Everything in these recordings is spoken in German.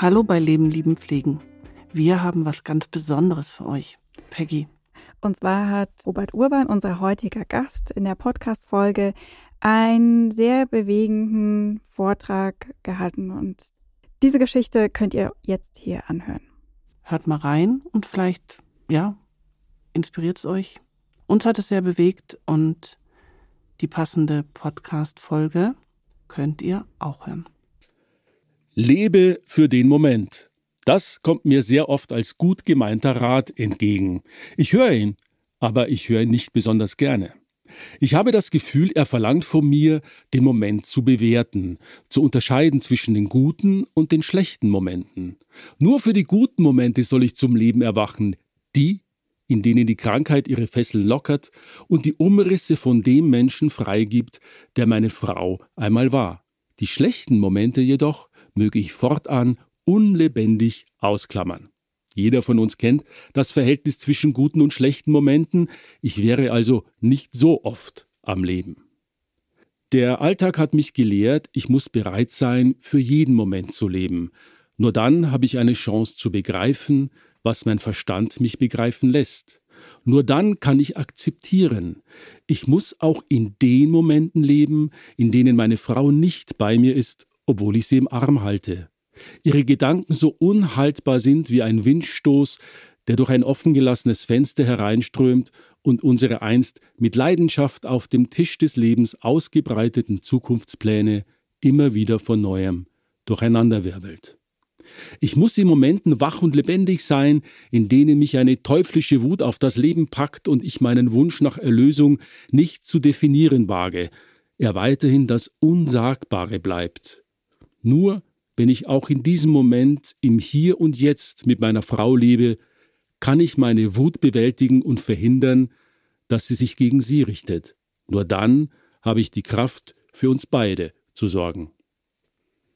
Hallo bei Leben, Lieben, Pflegen. Wir haben was ganz Besonderes für euch. Peggy. Und zwar hat Robert Urban, unser heutiger Gast, in der Podcast-Folge einen sehr bewegenden Vortrag gehalten. Und diese Geschichte könnt ihr jetzt hier anhören. Hört mal rein und vielleicht, ja, inspiriert es euch. Uns hat es sehr bewegt und die passende Podcast-Folge könnt ihr auch hören. Lebe für den Moment. Das kommt mir sehr oft als gut gemeinter Rat entgegen. Ich höre ihn, aber ich höre ihn nicht besonders gerne. Ich habe das Gefühl, er verlangt von mir, den Moment zu bewerten, zu unterscheiden zwischen den guten und den schlechten Momenten. Nur für die guten Momente soll ich zum Leben erwachen, die, in denen die Krankheit ihre Fesseln lockert und die Umrisse von dem Menschen freigibt, der meine Frau einmal war. Die schlechten Momente jedoch möge ich fortan unlebendig ausklammern. Jeder von uns kennt das Verhältnis zwischen guten und schlechten Momenten, ich wäre also nicht so oft am Leben. Der Alltag hat mich gelehrt, ich muss bereit sein, für jeden Moment zu leben. Nur dann habe ich eine Chance zu begreifen, was mein Verstand mich begreifen lässt. Nur dann kann ich akzeptieren. Ich muss auch in den Momenten leben, in denen meine Frau nicht bei mir ist obwohl ich sie im Arm halte. Ihre Gedanken so unhaltbar sind wie ein Windstoß, der durch ein offengelassenes Fenster hereinströmt und unsere einst mit Leidenschaft auf dem Tisch des Lebens ausgebreiteten Zukunftspläne immer wieder von neuem durcheinanderwirbelt. Ich muss in Momenten wach und lebendig sein, in denen mich eine teuflische Wut auf das Leben packt und ich meinen Wunsch nach Erlösung nicht zu definieren wage, er weiterhin das Unsagbare bleibt. Nur wenn ich auch in diesem Moment im Hier und Jetzt mit meiner Frau lebe, kann ich meine Wut bewältigen und verhindern, dass sie sich gegen sie richtet. Nur dann habe ich die Kraft, für uns beide zu sorgen.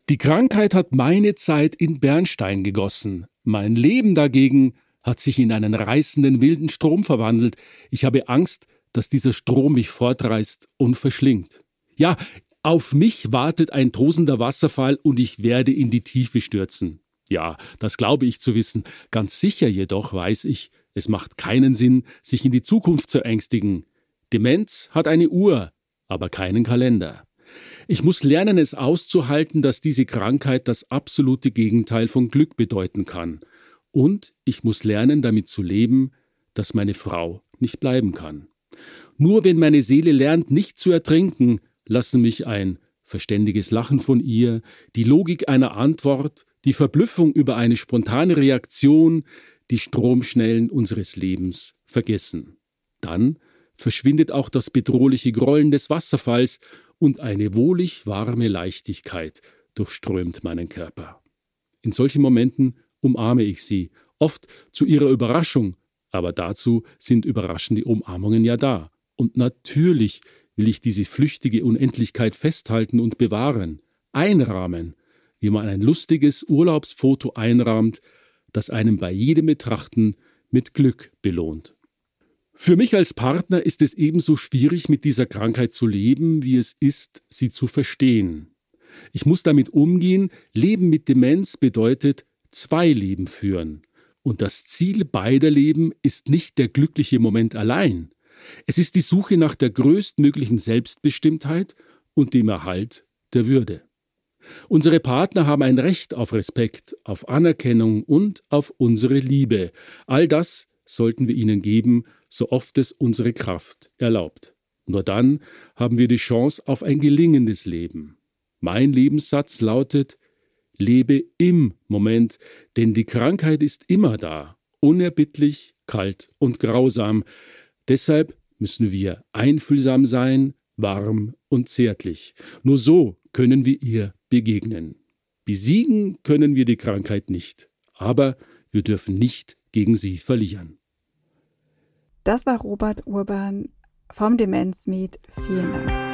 Die Krankheit hat meine Zeit in Bernstein gegossen. Mein Leben dagegen hat sich in einen reißenden wilden Strom verwandelt. Ich habe Angst, dass dieser Strom mich fortreißt und verschlingt. Ja, auf mich wartet ein tosender Wasserfall und ich werde in die Tiefe stürzen. Ja, das glaube ich zu wissen. Ganz sicher jedoch weiß ich, es macht keinen Sinn, sich in die Zukunft zu ängstigen. Demenz hat eine Uhr, aber keinen Kalender. Ich muss lernen, es auszuhalten, dass diese Krankheit das absolute Gegenteil von Glück bedeuten kann. Und ich muss lernen, damit zu leben, dass meine Frau nicht bleiben kann. Nur wenn meine Seele lernt, nicht zu ertrinken, lassen mich ein verständiges Lachen von ihr, die Logik einer Antwort, die Verblüffung über eine spontane Reaktion, die Stromschnellen unseres Lebens vergessen. Dann verschwindet auch das bedrohliche Grollen des Wasserfalls und eine wohlig warme Leichtigkeit durchströmt meinen Körper. In solchen Momenten umarme ich sie, oft zu ihrer Überraschung, aber dazu sind überraschende Umarmungen ja da. Und natürlich will ich diese flüchtige Unendlichkeit festhalten und bewahren, einrahmen, wie man ein lustiges Urlaubsfoto einrahmt, das einem bei jedem Betrachten mit Glück belohnt. Für mich als Partner ist es ebenso schwierig, mit dieser Krankheit zu leben, wie es ist, sie zu verstehen. Ich muss damit umgehen, Leben mit Demenz bedeutet zwei Leben führen. Und das Ziel beider Leben ist nicht der glückliche Moment allein, es ist die Suche nach der größtmöglichen Selbstbestimmtheit und dem Erhalt der Würde. Unsere Partner haben ein Recht auf Respekt, auf Anerkennung und auf unsere Liebe. All das sollten wir ihnen geben, so oft es unsere Kraft erlaubt. Nur dann haben wir die Chance auf ein gelingendes Leben. Mein Lebenssatz lautet, lebe im Moment, denn die Krankheit ist immer da, unerbittlich, kalt und grausam. Deshalb müssen wir einfühlsam sein, warm und zärtlich. Nur so können wir ihr begegnen. Besiegen können wir die Krankheit nicht, aber wir dürfen nicht gegen sie verlieren. Das war Robert Urban vom Demenzmed. Vielen Dank.